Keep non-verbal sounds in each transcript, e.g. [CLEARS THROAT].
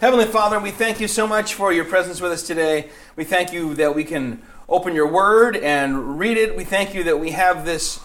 Heavenly Father, we thank you so much for your presence with us today. We thank you that we can open your word and read it. We thank you that we have this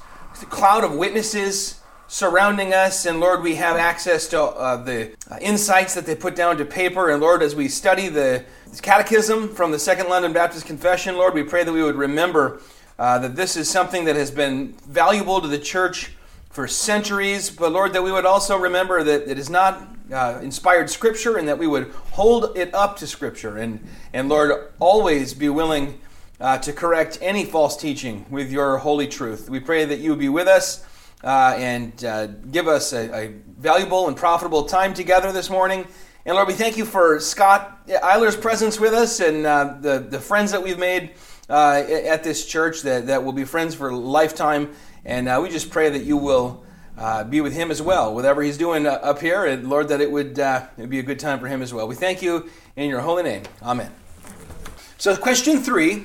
cloud of witnesses surrounding us. And Lord, we have access to uh, the uh, insights that they put down to paper. And Lord, as we study the catechism from the Second London Baptist Confession, Lord, we pray that we would remember uh, that this is something that has been valuable to the church for centuries. But Lord, that we would also remember that it is not uh, inspired Scripture and that we would hold it up to Scripture. And, and Lord, always be willing uh, to correct any false teaching with your holy truth. We pray that you would be with us uh, and uh, give us a, a, valuable and profitable time together this morning. And Lord, we thank you for Scott Eiler's presence with us and uh, the, the friends that we've made uh, at this church that, that will be friends for a lifetime. And we just pray that you will uh, be with him as well, whatever he's doing uh, up here, and Lord, that it would uh, be a good time for him as well. We thank you in your holy name. Amen. So, question three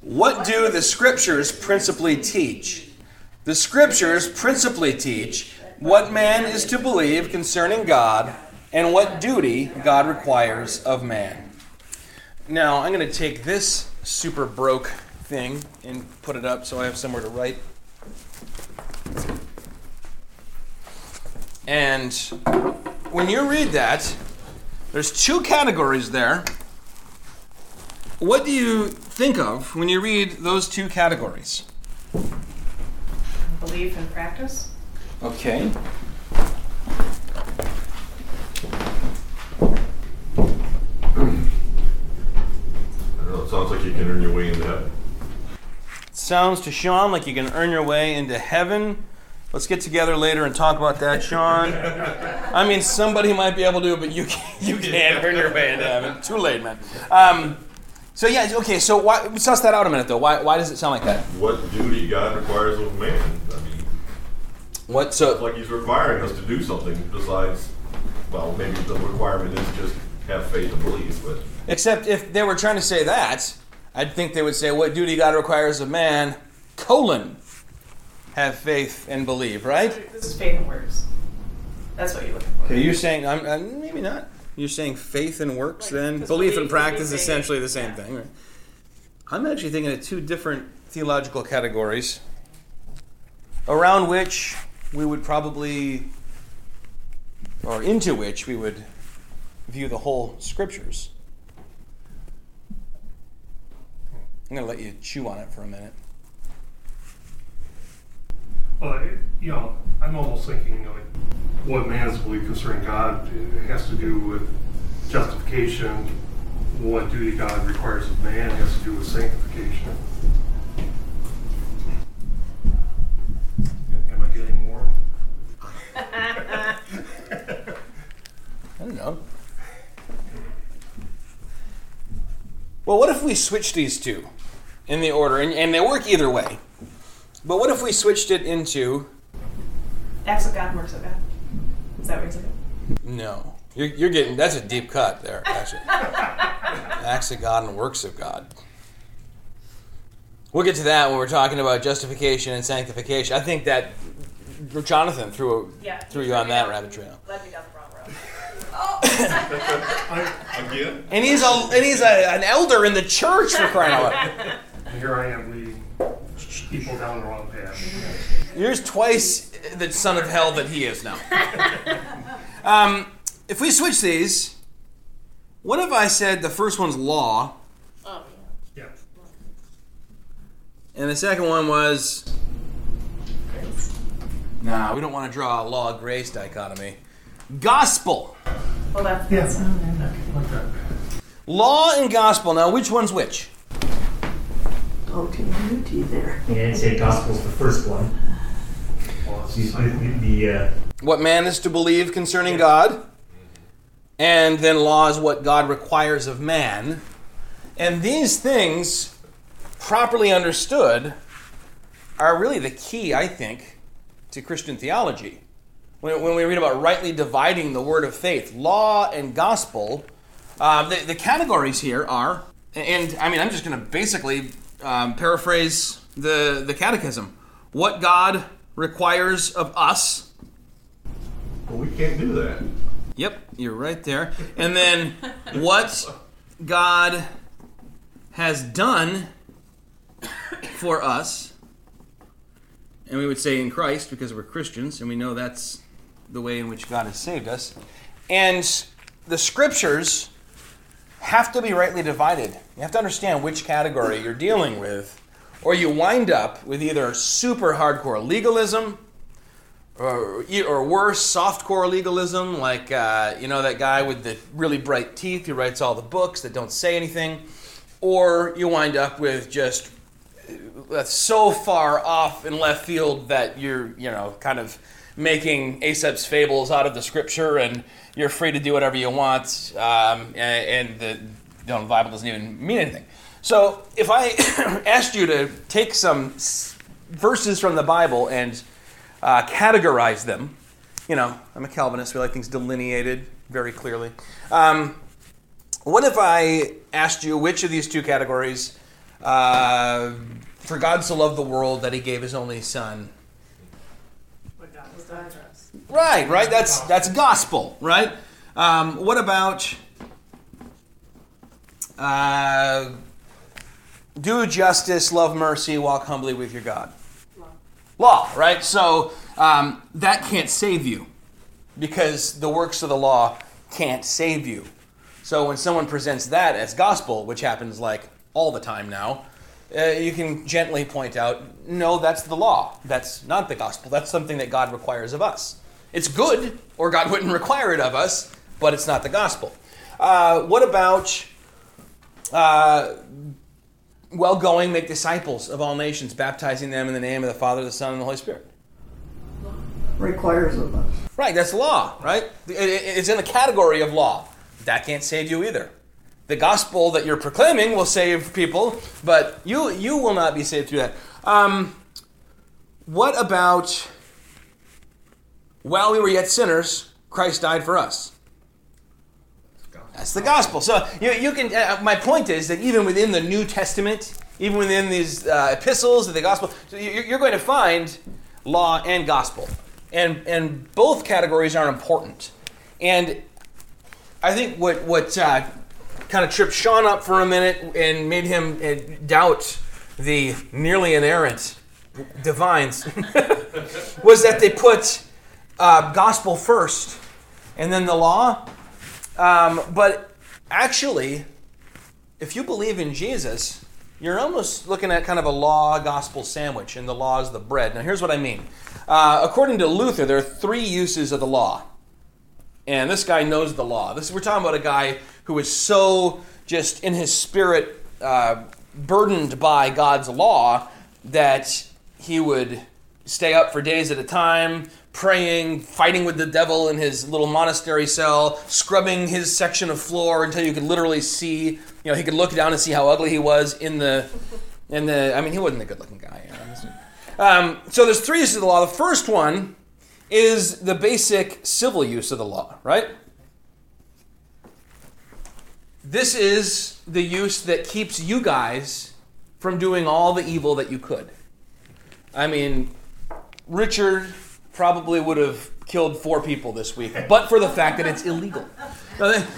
What do the scriptures principally teach? The scriptures principally teach what man is to believe concerning God and what duty God requires of man. Now, I'm going to take this super broke thing and put it up so I have somewhere to write. And when you read that, there's two categories there. What do you think of when you read those two categories? Belief and practice. Okay. it sounds like you can earn your way into heaven. Sounds to Sean like you can earn your way into heaven. Let's get together later and talk about that, Sean. I mean, somebody might be able to, but you can't, you can't earn your way into heaven. Too late, man. Um, so yeah, okay. So why, suss that out a minute, though. Why, why does it sound like that? What duty God requires of man? I mean, what? So like He's requiring us to do something besides, well, maybe the requirement is just have faith and believe. But except if they were trying to say that, I'd think they would say, "What duty God requires of man." Colon have faith and believe, right? This is faith and works. That's what you're looking for. Okay, you're saying I'm, I'm, maybe not. You're saying faith and works, like, then belief and practice is essentially the same yeah. thing, right? I'm actually thinking of two different theological categories around which we would probably, or into which we would view the whole scriptures. I'm going to let you chew on it for a minute. Well, you know, I'm almost thinking like what man's belief concerning God has to do with justification. What duty God requires of man has to do with sanctification. Am I getting warm? I don't know. Well, what if we switch these two in the order, and, and they work either way? But what if we switched it into acts of God and works of God? Is that what you're saying? No. You're, you're getting that's a deep cut there, actually. [LAUGHS] acts of God and works of God. We'll get to that when we're talking about justification and sanctification. I think that Jonathan threw yeah, threw you on that rabbit trail. Led me down the wrong road. oh. Again. And he's a and he's a, an elder in the church for crying out loud. Here I am leading people down the wrong path. Yours twice the son of hell that he is now. Um, if we switch these, what if I said the first one's law? Oh, yeah. And the second one was. Grace. Nah, we don't want to draw a law grace dichotomy. Gospel. Well, that's, yeah. that's okay. Law and gospel. Now, which one's which? Oh, continuity there. Yeah, I'd say gospel's the first one. The, the, uh, what man is to believe concerning God, and then law is what God requires of man. And these things, properly understood, are really the key, I think, to Christian theology. When, when we read about rightly dividing the word of faith, law and gospel, uh, the, the categories here are, and I mean, I'm just going to basically um, paraphrase the, the catechism what God requires of us. Well, we can't do that. Yep, you're right there. And then what God has done for us, and we would say in Christ because we're Christians, and we know that's the way in which God has saved us. And the scriptures have to be rightly divided. You have to understand which category you're dealing with, or you wind up with either super hardcore legalism or, or worse, softcore legalism, like uh, you know that guy with the really bright teeth who writes all the books that don't say anything, or you wind up with just that's so far off in left field that you're you know kind of making Aesop's fables out of the scripture and you're free to do whatever you want, um, and, the, you know, the Bible doesn't even mean anything. So if I [COUGHS] asked you to take some verses from the Bible and uh, categorize them, you know, I'm a Calvinist. We like things delineated very clearly. Um, what if I asked you which of these two categories, uh, for God so loved the world that He gave His only Son, Right, right. That's that's gospel, right? Um, what about uh, do justice, love mercy, walk humbly with your God? Law, law right? So um, that can't save you because the works of the law can't save you. So when someone presents that as gospel, which happens like all the time now, uh, you can gently point out, no, that's the law. That's not the gospel. That's something that God requires of us. It's good, or God [LAUGHS] wouldn't require it of us, but it's not the gospel. Uh, what about uh, well going, make disciples of all nations, baptizing them in the name of the Father, the Son, and the Holy Spirit? Requires of us. Right, that's law, right? It's in the category of law. That can't save you either the gospel that you're proclaiming will save people, but you you will not be saved through that. Um, what about while we were yet sinners, Christ died for us? That's the gospel. So you, you can. Uh, my point is that even within the New Testament, even within these uh, epistles of the gospel, so you're going to find law and gospel, and and both categories are important. And I think what what uh, kind of tripped Sean up for a minute and made him uh, doubt the nearly inerrant divines [LAUGHS] was that they put uh, gospel first and then the law. Um, but actually, if you believe in Jesus, you're almost looking at kind of a law gospel sandwich, and the law is the bread. Now, here's what I mean. Uh, according to Luther, there are three uses of the law. And this guy knows the law. This we're talking about a guy who is so just in his spirit uh, burdened by God's law that he would stay up for days at a time, praying, fighting with the devil in his little monastery cell, scrubbing his section of floor until you could literally see, you know, he could look down and see how ugly he was in the, in the. I mean, he wasn't a good-looking guy. You know? um, so there's three uses of the law. The first one is the basic civil use of the law, right? This is the use that keeps you guys from doing all the evil that you could. I mean, Richard probably would have killed four people this week, but for the fact that it's illegal.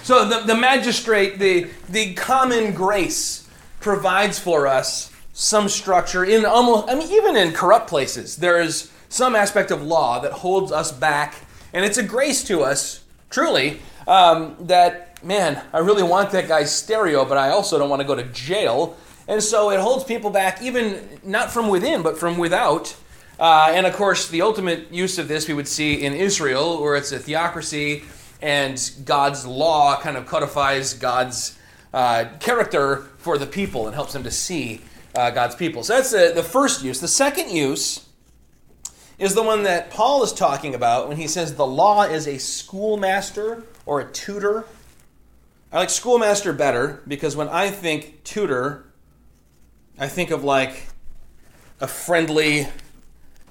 So the, the magistrate, the, the common grace provides for us some structure in almost, I mean, even in corrupt places, there is some aspect of law that holds us back, and it's a grace to us, truly, um, that man, I really want that guy's stereo, but I also don't want to go to jail. And so it holds people back, even not from within, but from without. Uh, and of course, the ultimate use of this we would see in Israel, where it's a theocracy and God's law kind of codifies God's uh, character for the people and helps them to see uh, God's people. So that's the, the first use. The second use is the one that Paul is talking about when he says the law is a schoolmaster or a tutor I like schoolmaster better because when I think tutor, I think of like a friendly,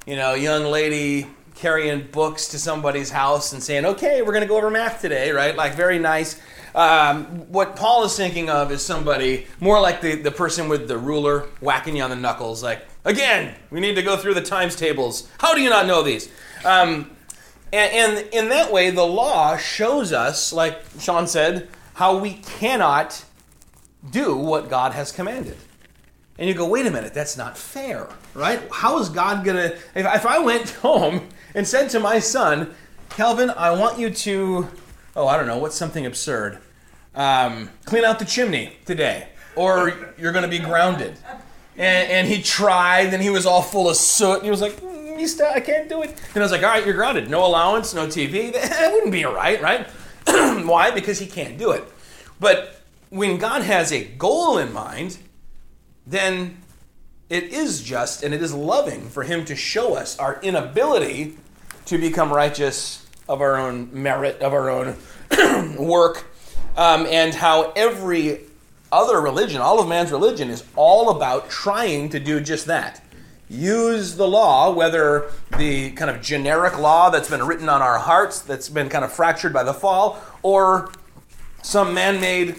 you know, young lady carrying books to somebody's house and saying, okay, we're going to go over math today, right? Like very nice. Um, what Paul is thinking of is somebody more like the, the person with the ruler whacking you on the knuckles, like, again, we need to go through the times tables. How do you not know these? Um, And, and in that way, the law shows us, like Sean said, how we cannot do what God has commanded. And you go, wait a minute, that's not fair, right? How is God going to. If, I went [LAUGHS] home and said to my son, Calvin, I want you to, oh, I don't know, what's something absurd? Um, clean out the chimney today, or you're going to be grounded. And, and he tried, and he was all full of soot, and he was like, mm, I can't do it. And I was like, all right, you're grounded. No allowance, no TV. [LAUGHS] That wouldn't be right, right? [CLEARS THROAT] Why? Because he can't do it. But when God has a goal in mind, then it is just and it is loving for him to show us our inability to become righteous of our own merit, of our own [CLEARS THROAT] work, um, and how every other religion, all of man's religion, is all about trying to do just that. Use the law, whether the kind of generic law that's been written on our hearts, that's been kind of fractured by the fall, or some man made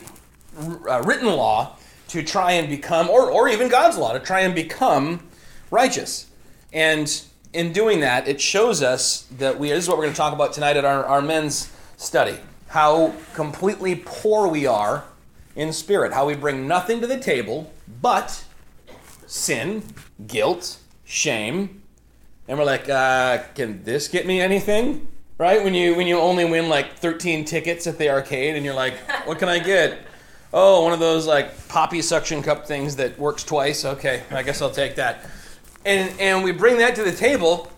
uh, written law to try and become, or, or even God's law, to try and become righteous. And in doing that, it shows us that we, this is what we're going to talk about tonight at our, our men's study, how completely poor we are in spirit, how we bring nothing to the table but sin, guilt, shame. And we're like, uh, can this get me anything? Right? When you when you only win like 13 tickets at the arcade and you're like, [LAUGHS] what can I get? Oh, one of those like poppy suction cup things that works twice. Okay, I guess I'll take that. And and we bring that to the table,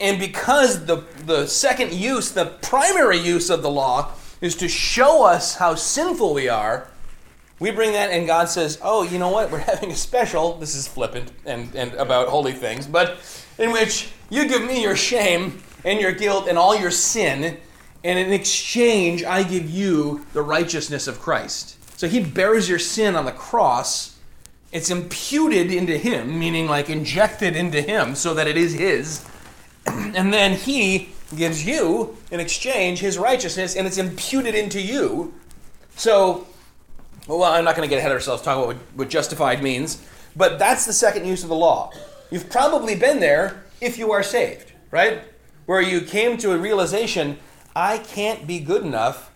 and because the the second use, the primary use of the law is to show us how sinful we are, we bring that and God says, "Oh, you know what? We're [LAUGHS] having a special. This is flippant and and about holy things, but in which you give me your shame and your guilt and all your sin, and in exchange I give you the righteousness of Christ." So he bears your sin on the cross. It's imputed into him, meaning like injected into him so that it is his. [CLEARS THROAT] And then he gives you, in exchange, his righteousness, and it's imputed into you. So, well, I'm not going to get ahead of ourselves talking about what, what justified means, but that's the second use of the law. You've probably been there if you are saved, right? Where you came to a realization I can't be good enough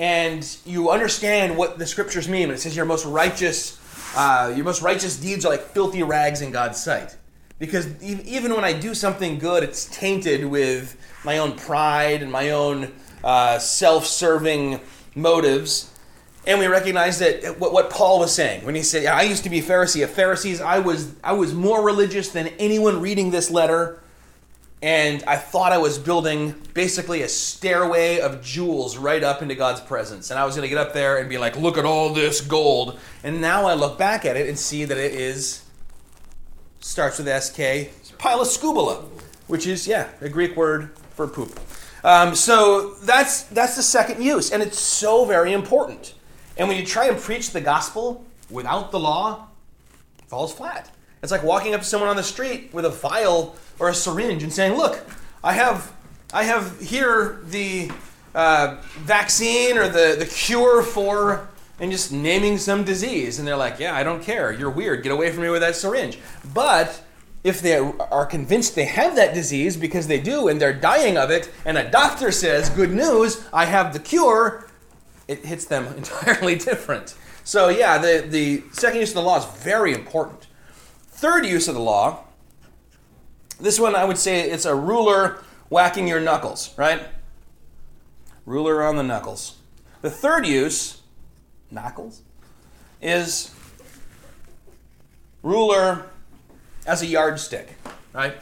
and you understand what the scriptures mean when it says your most righteous uh, your most righteous deeds are like filthy rags in god's sight because even when i do something good it's tainted with my own pride and my own uh, self-serving motives and we recognize that what, what paul was saying when he said i used to be a pharisee of pharisees i was i was more religious than anyone reading this letter and I thought I was building basically a stairway of jewels right up into God's presence. And I was going to get up there and be like, look at all this gold. And now I look back at it and see that it is, starts with SK, piloscubula, which is, yeah, a Greek word for poop. Um, so that's, that's the second use. And it's so very important. And when you try and preach the gospel without the law, it falls flat. It's like walking up to someone on the street with a vial or a syringe and saying, "Look, I have, I have here the uh, vaccine or the the cure for," and just naming some disease, and they're like, "Yeah, I don't care. You're weird. Get away from me with that syringe." But if they are convinced they have that disease because they do and they're dying of it, and a doctor says, "Good news, I have the cure," it hits them [LAUGHS] entirely different. So yeah, the the second use of the law is very important. Third use of the law, this one I would say it's a ruler whacking your knuckles, right? Ruler on the knuckles. The third use, knuckles, is ruler as a yardstick, right?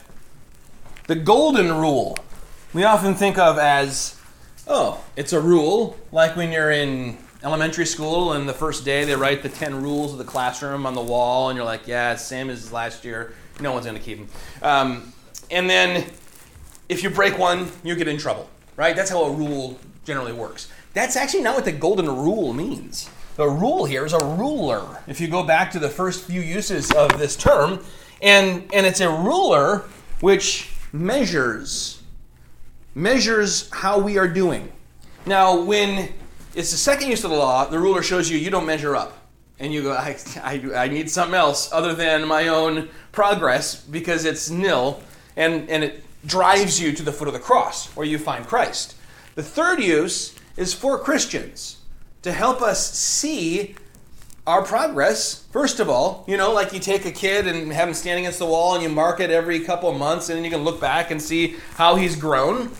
The golden rule we often think of as, oh, it's a rule, like when you're in elementary school and the first day they write the 10 rules of the classroom on the wall and you're like yeah same as last year. No one's going to keep them um, and then if you break one you get in trouble right? That's how a rule generally works. That's actually not what the golden rule means. The rule here is a ruler. If you go back to the first few uses of this term and and it's a ruler which measures measures how we are doing now when it's the second use of the law. The ruler shows you you don't measure up. And you go, I, I, I need something else other than my own progress because it's nil. And, and it drives you to the foot of the cross where you find Christ. The third use is for Christians to help us see our progress. First of all, you know, like you take a kid and have him standing against the wall and you mark it every couple of months and then you can look back and see how he's grown.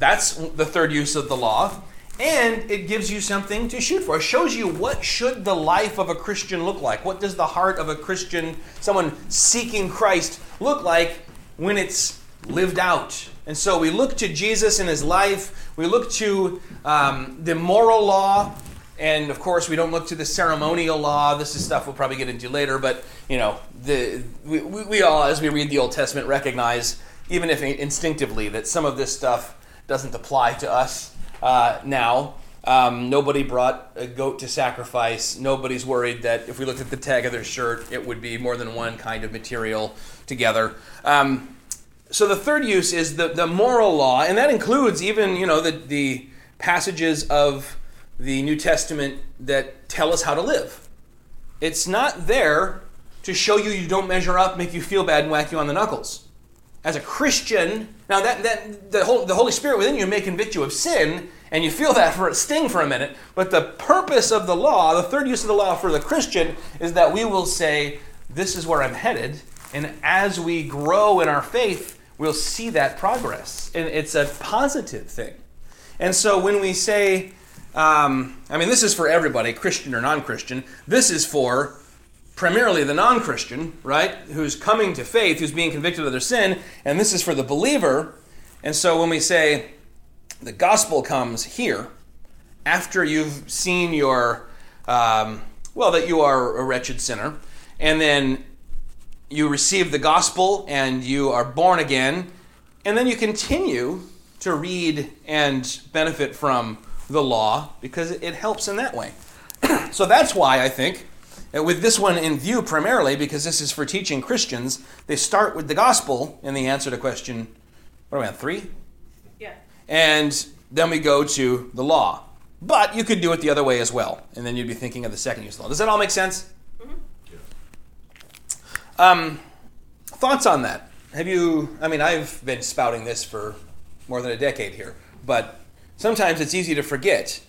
That's the third use of the law. And it gives you something to shoot for. It shows you what should the life of a Christian look like. What does the heart of a Christian, someone seeking Christ, look like when it's lived out? And so we look to Jesus in his life. We look to um, the moral law. And of course, we don't look to the ceremonial law. This is stuff we'll probably get into later. But, you know, the, we, we all, as we read the Old Testament, recognize, even if instinctively, that some of this stuff doesn't apply to us uh, now. Um, nobody brought a goat to sacrifice. Nobody's worried that if we looked at the tag of their shirt, it would be more than one kind of material together. Um, so the third use is the, the moral law, and that includes even you know the, the passages of the New Testament that tell us how to live. It's not there to show you you don't measure up, make you feel bad, and whack you on the knuckles. As a Christian, now that, that the, whole, the Holy Spirit within you may convict you of sin, and you feel that for a sting for a minute. But the purpose of the law, the third use of the law for the Christian, is that we will say, "This is where I'm headed," and as we grow in our faith, we'll see that progress, and it's a positive thing. And so when we say, um, I mean, this is for everybody, Christian or non-Christian. This is for primarily the non Christian, right, who's coming to faith, who's being convicted of their sin, and this is for the believer. And so when we say the gospel comes here, after you've seen your, um, well, that you are a wretched sinner, and then you receive the gospel and you are born again, and then you continue to read and benefit from the law because it helps in that way. [CLEARS THROAT] so that's why I think uh, with this one in view primarily, because this is for teaching Christians, they start with the gospel in the answer to question, what are we on, three? Yeah. And then we go to the law. But you could do it the other way as well, and then you'd be thinking of the second use of the law. Does that all make sense? Mm-hmm. Um, thoughts on that? Have you, I mean, I've been spouting this for more than a decade here, but sometimes it's easy to forget.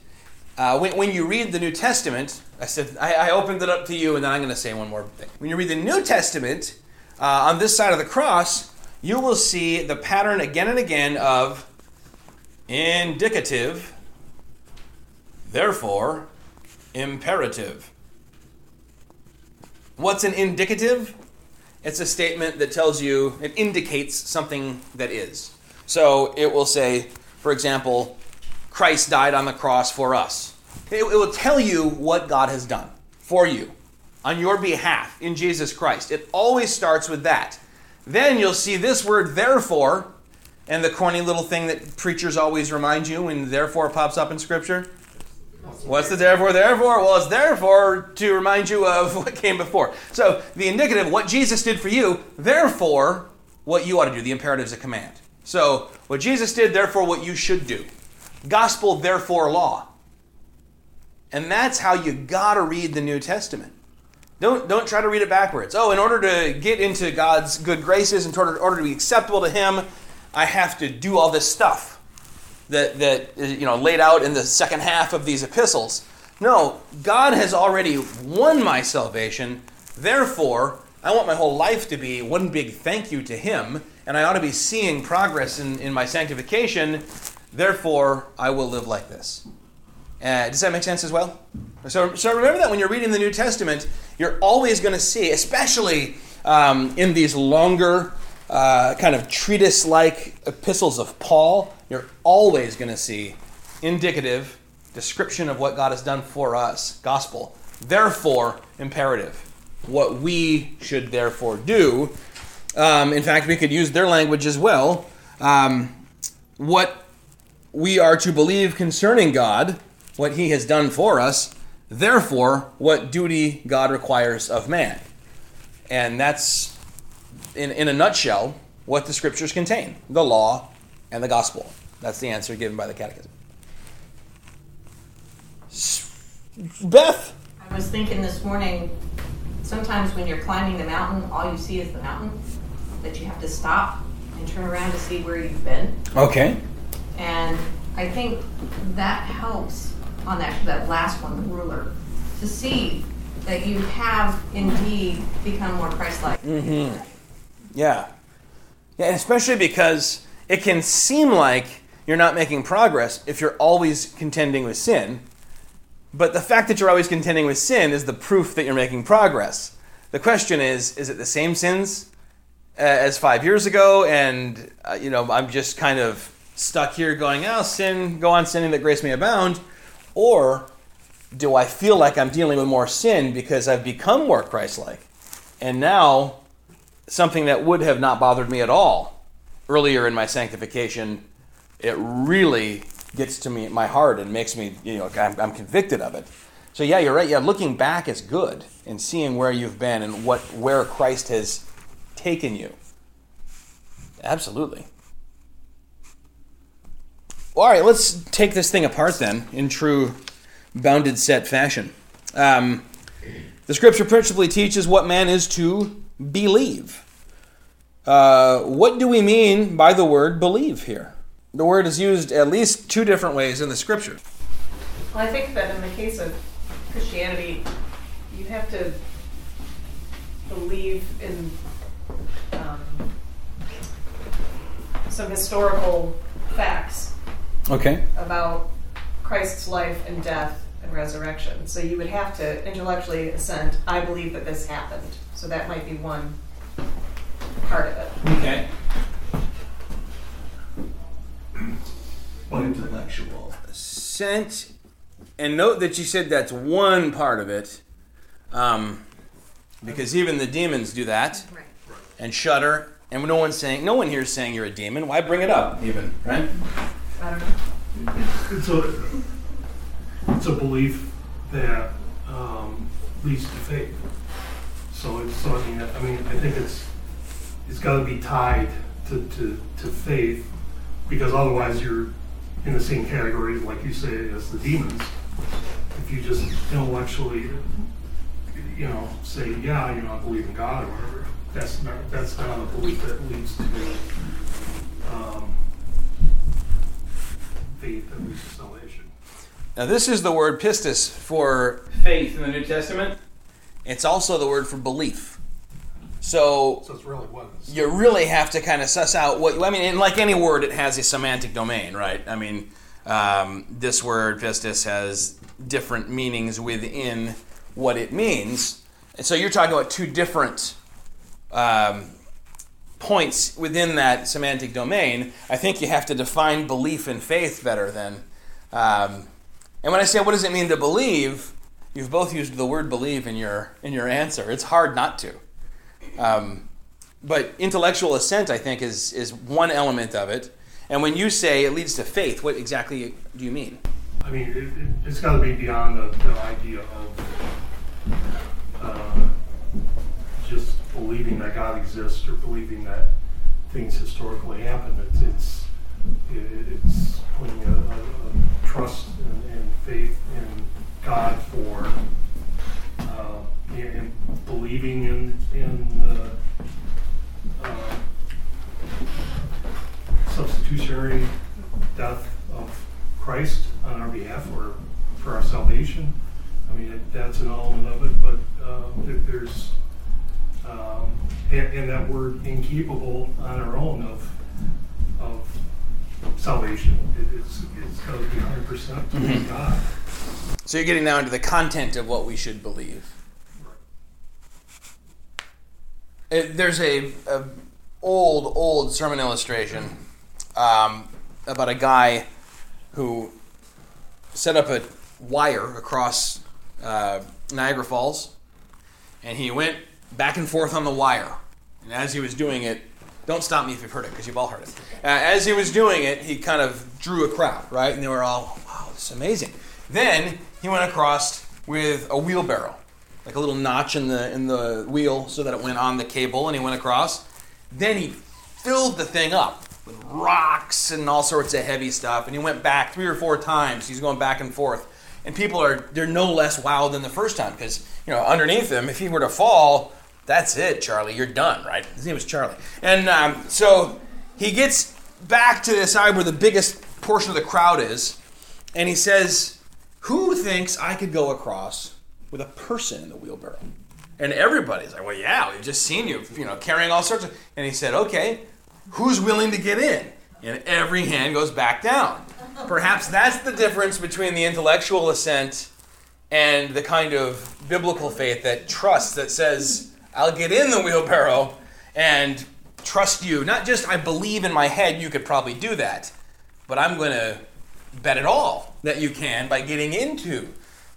Uh, when, when you read the New Testament, I said, I, I opened it up to you, and then I'm going to say one more thing. When you read the New Testament, uh, on this side of the cross, you will see the pattern again and again of indicative, therefore, imperative. What's an indicative? It's a statement that tells you, it indicates something that is. So it will say, for example, Christ died on the cross for us. It, it will tell you what God has done for you on your behalf in Jesus Christ. It always starts with that. Then you'll see this word, therefore, and the corny little thing that preachers always remind you when therefore pops up in Scripture. What's the therefore, therefore? Well, it's therefore to remind you of [LAUGHS] what came before. So the indicative, what Jesus did for you, therefore, what you ought to do. The imperative is a command. So what Jesus did, therefore, what you should do. Gospel, therefore, law. And that's how you got to read the New Testament. Don't, don't try to read it backwards. Oh, in order to get into God's good graces, in order, in order to be acceptable to Him, I have to do all this stuff that, that is you know, laid out in the second half of these epistles. No, God has already won my salvation. Therefore, I want my whole life to be one big thank you to Him, and I ought to be seeing progress in, in my sanctification. Therefore, I will live like this. Uh, does that make sense as well? So, so remember that when you're reading the New Testament, you're always going to see, especially um, in these longer, uh, kind of treatise like epistles of Paul, you're always going to see indicative description of what God has done for us, gospel. Therefore, imperative. What we should therefore do. Um, in fact, we could use their language as well. Um, what we are to believe concerning God what he has done for us, therefore, what duty God requires of man. And that's, in, in a nutshell, what the scriptures contain the law and the gospel. That's the answer given by the catechism. Beth? I was thinking this morning, sometimes when you're climbing the mountain, all you see is the mountain, that you have to stop and and turn around to see where you've been. Okay. And I think that helps on that, that last one, the ruler, to see that you have indeed become more Christ-like. Yeah. Yeah, and especially because it can seem like you're not making progress if you're always contending with sin. But the fact that you're always contending with sin is the proof that you're making progress. The question is is it the same sins uh, as five years ago? And, uh, you know, I'm just kind of stuck here going, oh, sin, go on sinning that grace may abound. Or do I feel like I'm dealing with more sin because I've become more Christ like? And now something that would have not bothered me at all earlier in my sanctification, it really gets to me my heart and makes me, you know, I'm, I'm convicted of it. So yeah, you're right. Yeah, looking back is good and seeing where you've been and what where Christ has taken you. Absolutely. All right, let's take this thing apart then in true bounded set fashion. Um, the scripture principally teaches what man is to believe. Uh, what do we mean by the word believe here? The word is used at least two different ways in the scripture. Well, I think that in the case of Christianity, you have to believe in um, some historical Okay. about Christ's life and death and resurrection. So you would have to intellectually assent, I believe that this happened. So that might be one part of it. Okay. Intellectual. assent. and note that you said that's one part of it, um, because even the demons do that Right. and shudder. And no one's saying, no one here is saying you're a demon. Why bring it up, even right? Don't know. It's a, it's a belief that um, leads to faith. So it's, so I mean, I mean, I think it's, it's got to be tied to, to, to faith, because otherwise you're in the same category, like you say, as the demons. If you just intellectually, you know, say, yeah, you know, I believe in God or whatever, that's not, that's not a belief that leads to, um, faith that leads to salvation. Now, this is the word pistis for faith in the New Testament. It's also the word for belief. So So it's really what is. you really have to kind of suss out what I mean. And like any word, it has a semantic domain, right? I mean, um, this word pistis has different meanings within what it means, and so you're talking about two different um, points within that semantic domain. I think you have to define belief and faith better than. Um, and when I say what does it mean to believe, you've both used the word believe in your in your answer. It's hard not to. Um, but intellectual assent, I think, is is one element of it. And when you say it leads to faith, what exactly do you mean? I mean, it, it, it's got to be beyond the, the idea of uh, just believing that God exists or believing that things historically happened. It's it's it's putting a, a, a trust and, and faith in God for uh, and, believing in in the uh, substitutionary death of Christ on our behalf or for our salvation. I mean, that's an element of it, but uh, there's, um, and, and that we're incapable on our own of, of salvation. It, it's, it's got to be 100% to God. So you're getting now into the content of what we should believe. It, there's a, a old old sermon illustration um, about a guy who set up a wire across uh, Niagara Falls, and he went back and forth on the wire. And as he was doing it, don't stop me if you've heard it because you've all heard it. Uh, as he was doing it, he kind of drew a crowd, right? And they were all, "Wow, this is amazing." Then he went across with a wheelbarrow, like a little notch in the in the wheel so that it went on the cable, and he went across. Then he filled the thing up with rocks and all sorts of heavy stuff, and he went back three or four times. He's going back and forth, and people are they're no less wild than the first time because you know underneath him, if he were to fall, that's it, Charlie. You're done, right? His name was Charlie, and um, so he gets back to the side where the biggest portion of the crowd is, and he says, Who thinks I could go across with a person in the wheelbarrow? And everybody's like, Well, yeah, we've just seen you, you know, carrying all sorts of. And he said, Okay, who's willing to get in? And every hand goes back down. Perhaps that's the difference between the intellectual assent and the kind of biblical faith that trusts, that says, I'll get in the wheelbarrow and trust you. Not just I believe in my head you could probably do that, but I'm going to bet it all that you can by getting into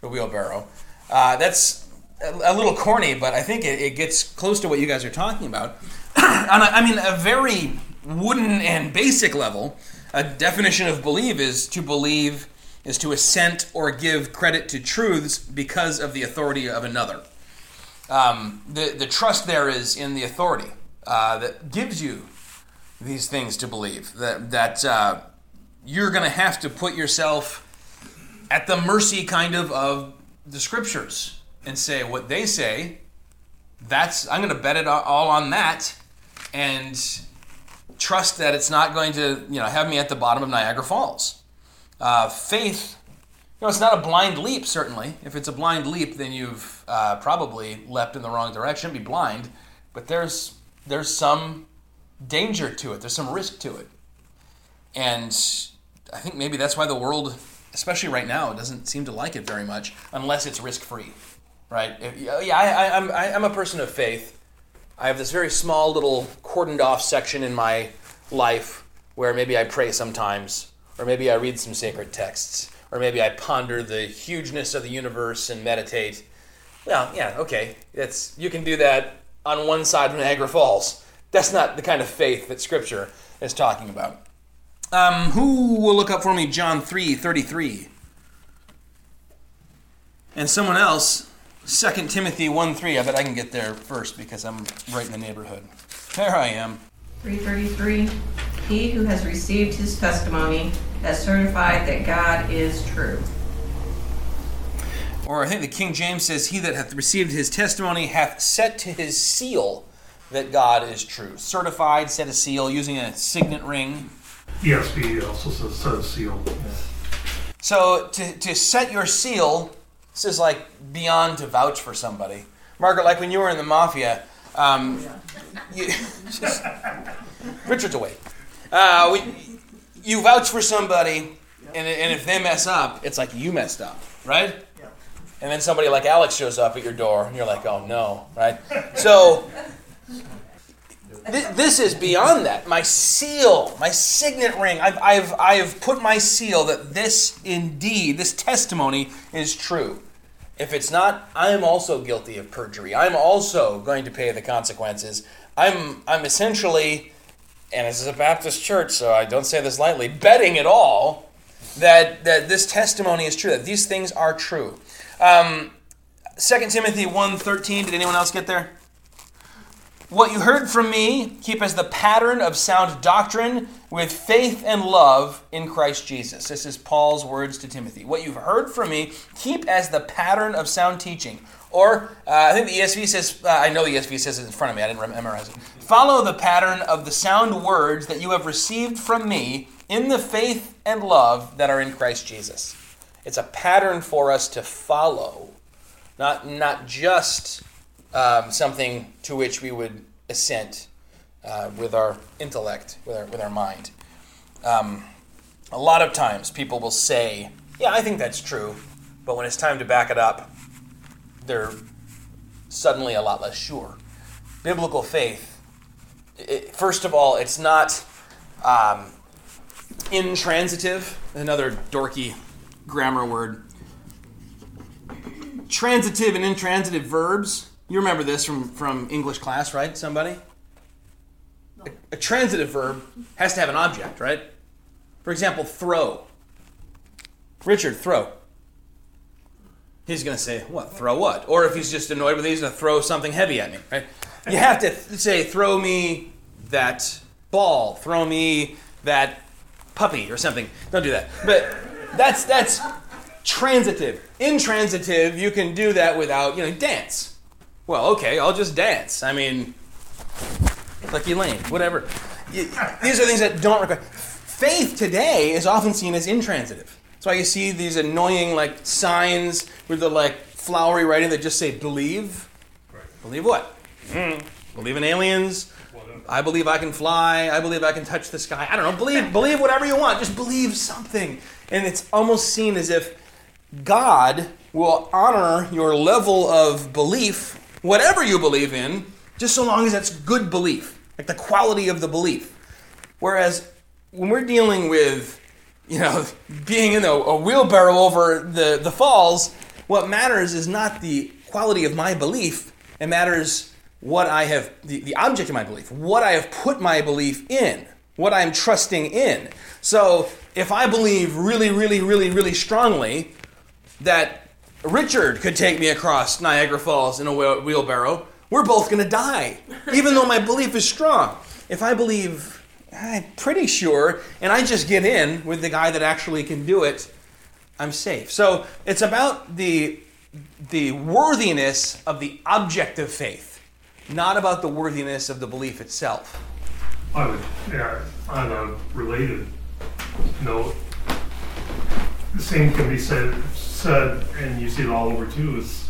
the wheelbarrow. Uh, that's a, little corny, but I think it, it gets close to what you guys are talking about. [CLEARS THROAT] On a, I mean, a very wooden and basic level, a definition of believe is to believe is to assent or give credit to truths because of the authority of another. Um, the, the trust there is in the authority uh, that gives you these things to believe. That, that uh, you're going to have to put yourself at the mercy, kind of, of the scriptures and say what they say. That's I'm going to bet it all on that, and trust that it's not going to you know have me at the bottom of Niagara Falls. Uh, faith, know, it's not a blind leap. Certainly, if it's a blind leap, then you've uh, probably leapt in the wrong direction. Be blind, but there's there's some danger to it. There's some risk to it, and I think maybe that's why the world, especially right now, doesn't seem to like it very much unless it's risk free, right? If, yeah, I, I'm I'm a person of faith. I have this very small little cordoned off section in my life where maybe I pray sometimes, or maybe I read some sacred texts, or maybe I ponder the hugeness of the universe and meditate. Well, yeah, okay, that's you can do that on one side of Niagara Falls. That's not the kind of faith that Scripture is talking about. Um, who will look up for me John 3 33? And someone else, 2 Timothy 1 3. I bet I can get there first because I'm right in the neighborhood. There I am. 333 He who has received his testimony has certified that God is true. Or I think the King James says, He that hath received his testimony hath set to his seal that God is true. Certified, set a seal, using a signet ring. ESV also says set a seal. So to, to set your seal, this is like beyond to vouch for somebody. Margaret, like when you were in the mafia, um, you, [LAUGHS] just, Richard's away. Uh, we, you vouch for somebody, and, and if they mess up, it's like you messed up, right? And then somebody like Alex shows up at your door, and you're like, oh no, right? So th- this is beyond that. My seal, my signet ring. I've, I've, I've put my seal that this indeed, this testimony is true. If it's not, I'm also guilty of perjury. I'm also going to pay the consequences. I'm, I'm essentially, and this is a Baptist church, so I don't say this lightly, betting at all that, that this testimony is true, that these things are true. Um, 2 Timothy 1.13, did anyone else get there? What you heard from me, keep as the pattern of sound doctrine with faith and love in Christ Jesus. This is Paul's words to Timothy. What you've heard from me, keep as the pattern of sound teaching. Or, uh, I think the ESV says, uh, I know the ESV says it in front of me, I didn't memorize it. Follow the pattern of the sound words that you have received from me in the faith and love that are in Christ Jesus. It's a pattern for us to follow, not, not just um, something to which we would assent uh, with our intellect, with our, with our mind. Um, a lot of times people will say, Yeah, I think that's true, but when it's time to back it up, they're suddenly a lot less sure. Biblical faith, it, first of all, it's not um, intransitive, another dorky grammar word. Transitive and intransitive verbs you remember this from, from English class, right? Somebody? A, a, transitive verb has to have an object, right? For example, throw. Richard, throw. He's going to say, what? Throw what? Or if he's just annoyed with it, he's going to throw something heavy at me, right? You have to say, throw me that ball, throw me that puppy or something. Don't do that. But that's that's transitive. Intransitive, you can do that without, you know, dance well, okay, I'll just dance. I mean, like Elaine, whatever. these are things that don't require. Faith today is often seen as intransitive. That's why you see these annoying like signs with the like flowery writing that just say believe. Believe what? Mm, believe in aliens. I believe I can fly. I believe I can touch the sky. I don't know. Believe believe whatever you want. Just believe something. And it's almost seen as if God will honor your level of belief, whatever you believe in, just so long as that's good belief, like the quality of the belief. Whereas when we're dealing with, you know, [LAUGHS] being in a, a wheelbarrow over the, the falls, what matters is not the quality of my belief. It matters what I have, the, the object of my belief, what I have put my belief in, what I'm trusting in. So if I believe really, really, really, really strongly that Richard could take me across Niagara Falls in a wheelbarrow, we're both going to die, even though my belief is strong. If I believe, I'm pretty sure, and I just get in with the guy that actually can do it, I'm safe. So it's about the, the worthiness of the object of faith, not about the worthiness of the belief itself. I would, yeah, on a related note, the same can be said, said, and you see it all over too, is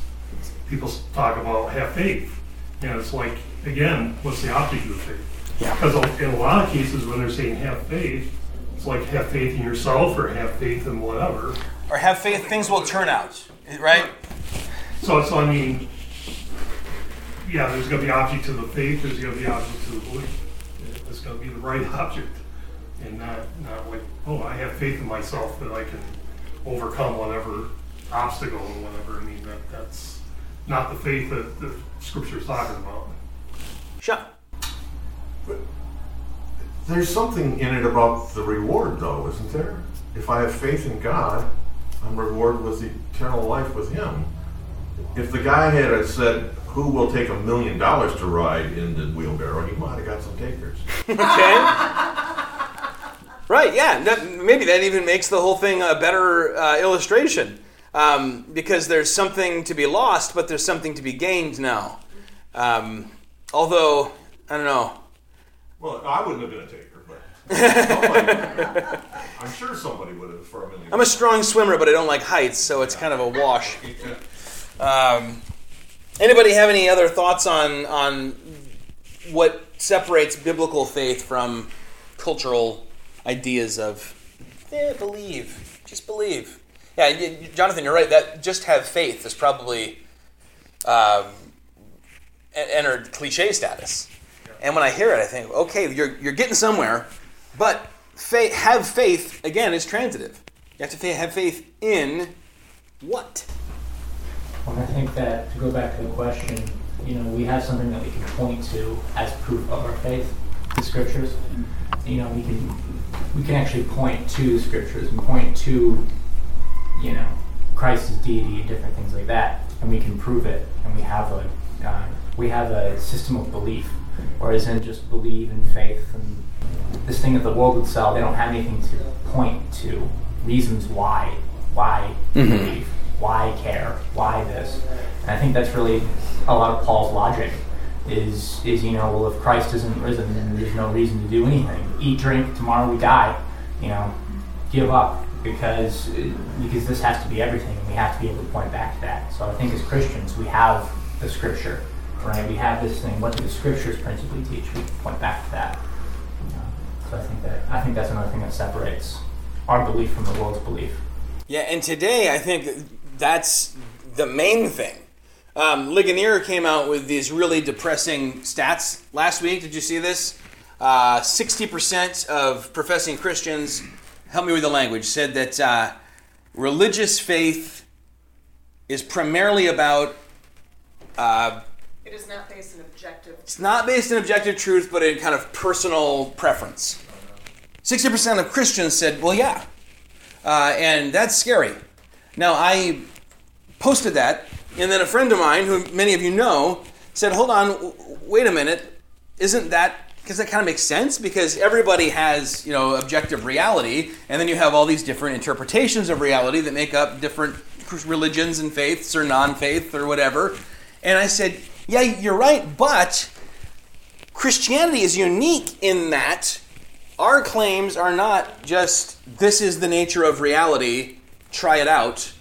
people talk about have faith. And it's like, again, what's the object of the faith? Yeah. Because in a lot of cases, when they're saying have faith, it's like have faith in yourself or have faith in whatever. Or have faith things will turn out, right? So, so I mean, yeah, there's going to be object to the faith. There's going to be object to the belief. It's going to be the right [LAUGHS] object, and not not like, oh, I have faith in myself that I can overcome whatever obstacle or whatever. I mean, that that's not the faith that the Scripture's talking about. Shut. There's something in it about the reward, though, isn't there? If I have faith in God, I'm rewarded with eternal life with Him. If the guy had said, "Who will take a million dollars to ride in the wheelbarrow?" he might have got some takers. [LAUGHS] Okay. right. Yeah. That, maybe that even makes the whole thing a better uh, illustration, um, because there's something to be lost, but there's something to be gained now. Um, although I don't know. Well, I wouldn't have been a taker, but somebody, I'm sure somebody would have for a million. I'm a strong swimmer, but I don't like heights, so it's kind of a wash. [LAUGHS] Um, anybody have any other thoughts on on what separates biblical faith from cultural ideas of eh, believe, just believe? Yeah, y- Jonathan, you're right. That just have faith is probably um, entered cliche status. And when I hear it, I think, okay, you're, you're getting somewhere, but faith, have faith again is transitive. You have to fa- have faith in what? Well, I think that to go back to the question, you know, we have something that we can point to as proof of our faith, the scriptures. You know, we can we can actually point to the scriptures and point to, you know, Christ's deity and different things like that, and we can prove it. And we have a uh, we have a system of belief, whereas in just believe in faith and this thing that the world would sell, they don't have anything to point to reasons why why believe, why care, why this. And I think that's really a lot of Paul's logic is is you know well if Christ isn't risen then there's no reason to do anything. Eat, drink, tomorrow we die. You know, give up because because this has to be everything and we have to be able to point back to that. So I think as Christians we have the scripture, right? We have this thing. What do the scriptures principally teach? We point back to that. So I think that I think that's another thing that separates our belief from the world's belief. Yeah, and today I think that's the main thing. Um, Ligonier came out with these really depressing stats last week. Did you see this? Uh, 60% of professing Christians, help me with the language, said that uh, religious faith is primarily about. Uh, It is not based on objective. it's not based in objective truth, but in kind of personal preference. 60% of Christians said, well, yeah. Uh, and that's scary. Now, I posted that, and then a friend of mine, who many of you know, said, hold on, w- wait a minute. Isn't that, because that kind of makes sense? Because everybody has, you know, objective reality, and then you have all these different interpretations of reality that make up different religions and faiths or non faith or whatever. And I said, yeah, you're right, but Christianity is unique in that our claims are not just this is the nature of reality, try it out,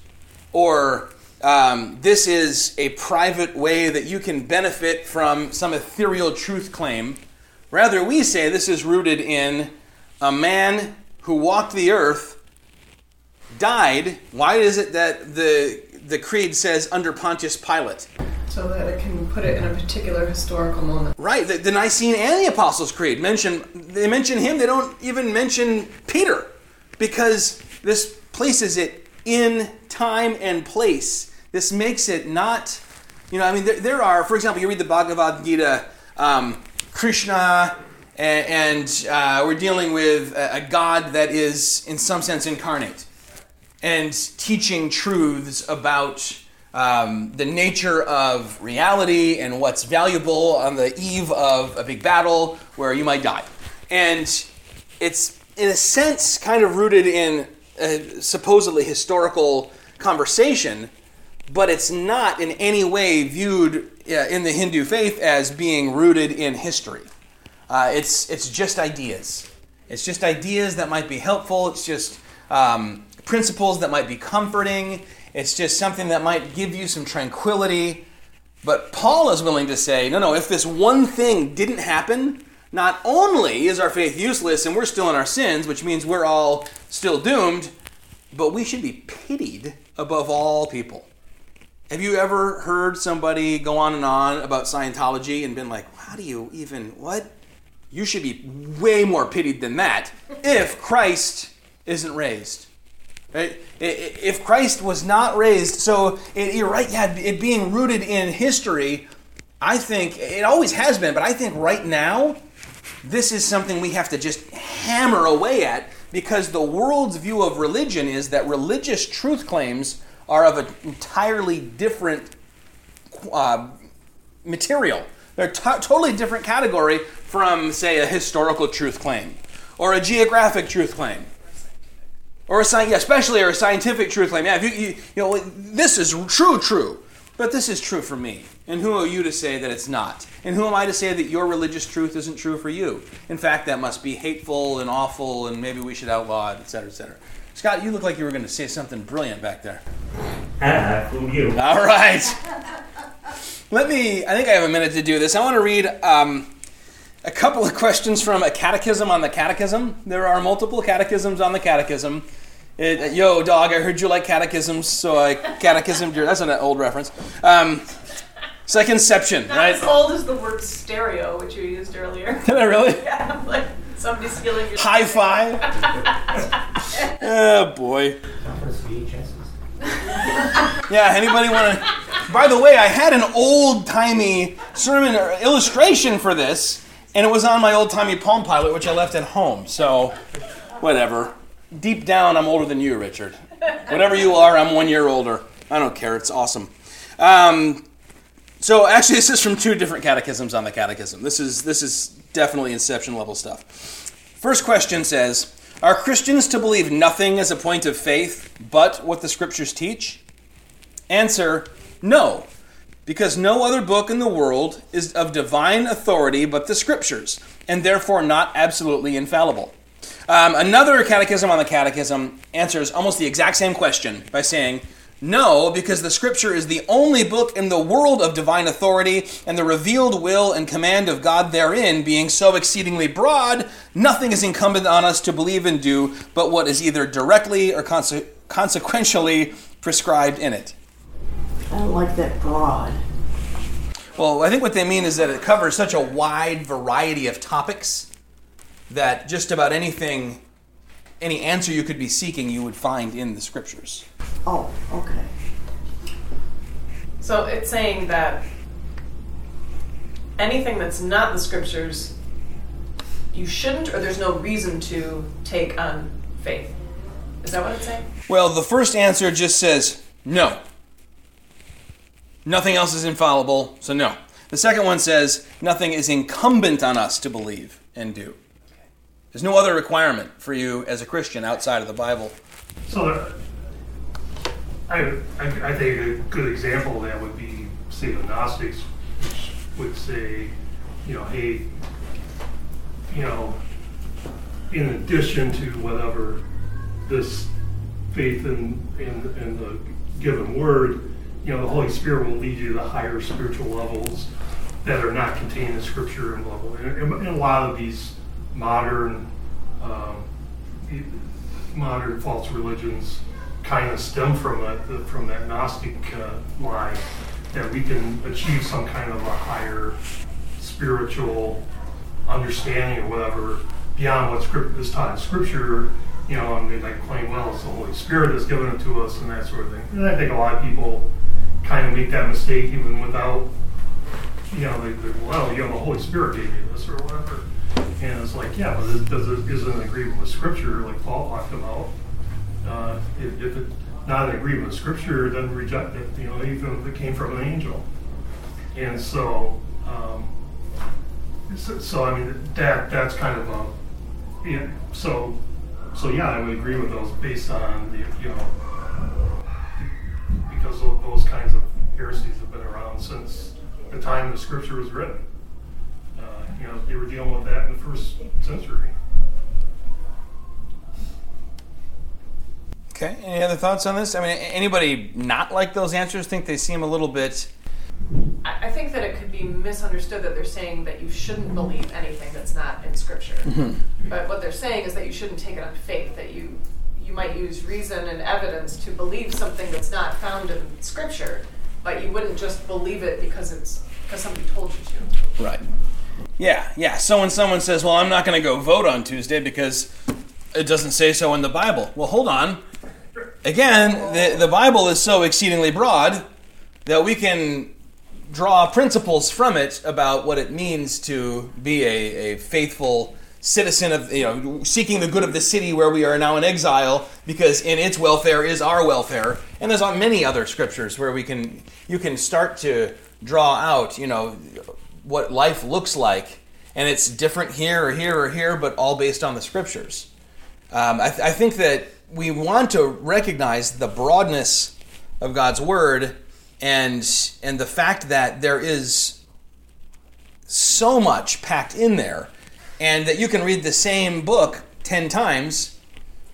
or um, this is a private way that you can benefit from some ethereal truth claim. Rather, we say this is rooted in a man who walked the earth, died. Why is it that the, the creed says under Pontius Pilate? So that it can put it in a particular historical moment. Right, the, the Nicene and the Apostles' Creed mention they mention him. They don't even mention Peter because this places it in time and place. This makes it not, you know, I mean, there, there are, for example, you read the Bhagavad Gita, um, Krishna, and, uh, we're dealing with a, a God that is, in some sense, incarnate and teaching truths about um, the nature of reality and what's valuable on the eve of a big battle where you might die. And it's, in a sense, kind of rooted in a supposedly historical conversation, but it's not in any way viewed uh, in the Hindu faith as being rooted in history. Uh, it's, it's just ideas. It's just ideas that might be helpful. It's just um, principles that might be comforting. It's just something that might give you some tranquility. But Paul is willing to say, no, no, if this one thing didn't happen, not only is our faith useless and we're still in our sins, which means we're all still doomed, but we should be pitied above all people. Have you ever heard somebody go on and on about Scientology and been like, how do you even, what? You should be way more pitied than that if Christ isn't raised. Right? If Christ was not raised, so it, you're right, yeah, it being rooted in history, I think it always has been, but I think right now, this is something we have to just hammer away at because the world's view of religion is that religious truth claims are of an entirely different uh, material. They're t- totally different category from, say, a historical truth claim or a geographic truth claim or a yeah, especially or a scientific truth claim. Yeah, you, you, you know, this is true, true, but this is true for me. And who are you to say that it's not? And who am I to say that your religious truth isn't true for you? In fact, that must be hateful and awful, and maybe we should outlaw it, et cetera, et cetera. Scott, you look like you were going to say something brilliant back there. Ah, fool you. All right. Let me, I think I have a minute to do this. I want to read um, a couple of questions from a catechism on the catechism. There are multiple catechisms on the catechism. It, yo, dog, I heard you like catechisms, so I catechismed your. That's an old reference. Um, it's like Inception, Not right? as old as the word stereo, which you used earlier. Did I really? [LAUGHS] yeah, like somebody stealing your High five. [LAUGHS] oh boy. Not for VHSs. Yeah, anybody want to? By the way, I had an old timey sermon or illustration for this, and it was on my old timey Palm Pilot, which I left at home. So, whatever. Deep down, I'm older than you, Richard. Whatever you are, I'm one year older. I don't care. It's awesome. Um, so, actually, this is from two different catechisms on the catechism. This is this is definitely Inception level stuff. First question says. Are Christians to believe nothing as a point of faith but what the scriptures teach? Answer No, because no other book in the world is of divine authority but the scriptures, and therefore not absolutely infallible. Um, another catechism on the catechism answers almost the exact same question by saying, no, because the scripture is the only book in the world of divine authority, and the revealed will and command of God therein being so exceedingly broad, nothing is incumbent on us to believe and do but what is either directly or conse- consequentially prescribed in it. I don't like that broad. Well, I think what they mean is that it covers such a wide variety of topics that just about anything, any answer you could be seeking, you would find in the scriptures. Oh, okay. So it's saying that anything that's not the scriptures, you shouldn't, or there's no reason to take on faith. Is that what it's saying? Well, the first answer just says no. Nothing else is infallible, so no. The second one says nothing is incumbent on us to believe and do. There's no other requirement for you as a Christian outside of the Bible. So uh, I, I, I think a good example of that would be, say, the Gnostics, which would say, you know, hey, you know, in addition to whatever this faith in, in, in the given word, you know, the Holy Spirit will lead you to higher spiritual levels that are not contained in Scripture and level. And, and a lot of these modern, um, modern false religions kind of stem from that from that Gnostic uh, line that we can achieve some kind of a higher spiritual understanding or whatever beyond what script is taught in Scripture. You know, and they like claim, well, it's the Holy Spirit has given it to us and that sort of thing. And I think a lot of people kind of make that mistake even without, you know, they, they well, you know, the Holy Spirit gave me this or whatever. And it's like, yeah, but it, does it isn't agreement with Scripture, like Paul talked about. Uh, if, if it's not in agreement with Scripture, then reject it. You know, even if it came from an angel. And so, um, so, so, I mean, that that's kind of a, yeah. So, so yeah, I would agree with those based on the, you know, because those kinds of heresies have been around since the time the Scripture was written. You know, they were dealing with that in the first century. Okay. Any other thoughts on this? I mean, anybody not like those answers think they seem a little bit. I I think that it could be misunderstood that they're saying that you shouldn't believe anything that's not in Scripture. Mm-hmm. But what they're saying is that you shouldn't take it on faith. That you you might use reason and evidence to believe something that's not found in Scripture, but you wouldn't just believe it because it's because somebody told you to. Right. Yeah, yeah. So when someone says, well, I'm not going to go vote on Tuesday because it doesn't say so in the Bible. Well, hold on. Again, the, the Bible is so exceedingly broad that we can draw principles from it about what it means to be a, a faithful citizen of, you know, seeking the good of the city where we are now in exile because in its welfare is our welfare. And there's many other scriptures where we can, you can start to draw out, you know, what life looks like. And it's different here or here or here, but all based on the scriptures. Um, I, th- I think that we want to recognize the broadness of God's word and and the fact that there is so much packed in there and that you can read the same book 10 times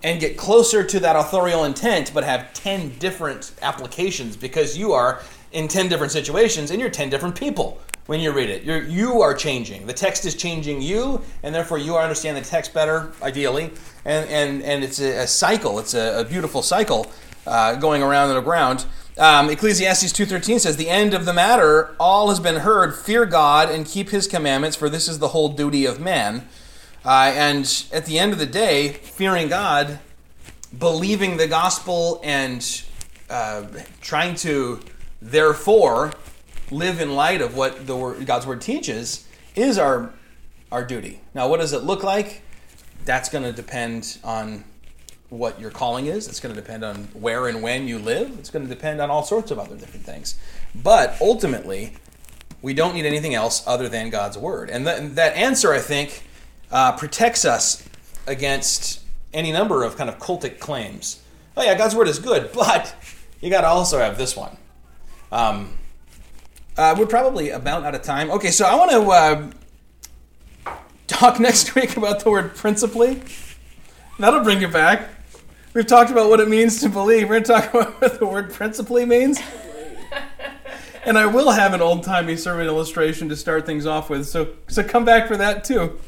and get closer to that authorial intent but have 10 different applications because you are in 10 different situations and you're 10 different people when you read it. You're, you are changing. The text is changing you and therefore you understand the text better ideally. And, and, and it's a, a cycle. It's a, a beautiful cycle uh, going around and around um, ecclesiastes 2.13 says the end of the matter all has been heard. Fear god and keep his commandments for this is the whole duty of man. Uh, and at the end of the day fearing god believing the gospel and uh, trying to therefore live in light of what the word, God's word teaches is our our duty. Now, what does it look like? That's going to depend on what your calling is. It's going to depend on where and when you live. It's going to depend on all sorts of other different things. But ultimately, we don't need anything else other than God's word. And th- that answer, I think, uh, protects us against any number of kind of cultic claims. Oh yeah, God's word is good, [LAUGHS] but you got to also have this one. Um, uh, we're probably about out of time. Okay, so I want to uh, talk [LAUGHS] next week about the word principally. That'll bring you back. We've talked about what it means to believe. We're going to talk [LAUGHS] about what the word principally means. [LAUGHS] And I will have an old timey sermon illustration to start things off with. So, so come back for that too.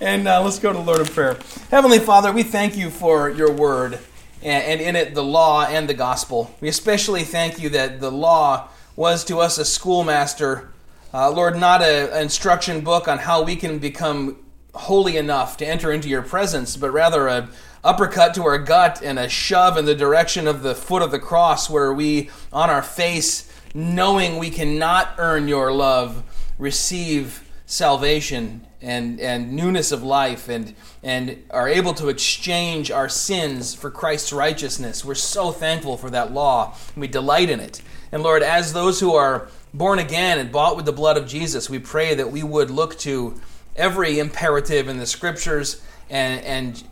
And uh, let's go to the Lord of Prayer. Heavenly Father, we thank you for your word and, and in it the law and the gospel. We especially thank you that the law was to us a schoolmaster, uh, Lord, not an instruction book on how we can become holy enough to enter into your presence, but rather a uppercut to our gut and a shove in the direction of the foot of the cross where we on our face knowing we cannot earn your love receive salvation and, and newness of life and, and are able to exchange our sins for Christ's righteousness. We're so thankful for that law. We delight in it. And Lord, as those who are born again and bought with the blood of Jesus, we pray that we would look to every imperative in the scriptures and, and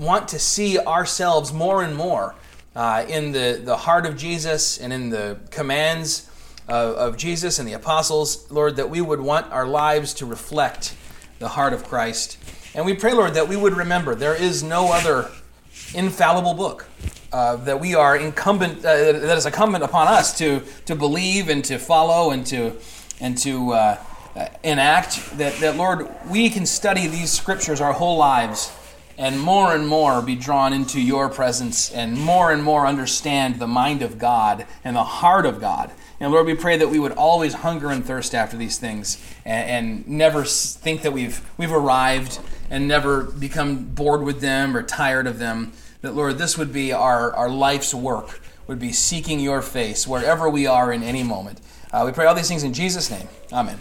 want to see ourselves more and more uh, in the, the heart of Jesus and in the commands of, of Jesus and the apostles, Lord, that we would want our lives to reflect the heart of Christ. And we pray, Lord, that we would remember there is no other infallible book. Uh, that we are incumbent, uh, that is incumbent upon us to, to believe and to follow and to, and to uh, enact. That, that, Lord, we can study these scriptures our whole lives and more and more be drawn into your presence and more and more understand the mind of God and the heart of God. And Lord, we pray that we would always hunger and thirst after these things and, and never think that we've, we've arrived and never become bored with them or tired of them. That, Lord, this would be our, our life's work, would be seeking your face wherever we are in any moment. Uh, we pray all these things in Jesus' name. Amen.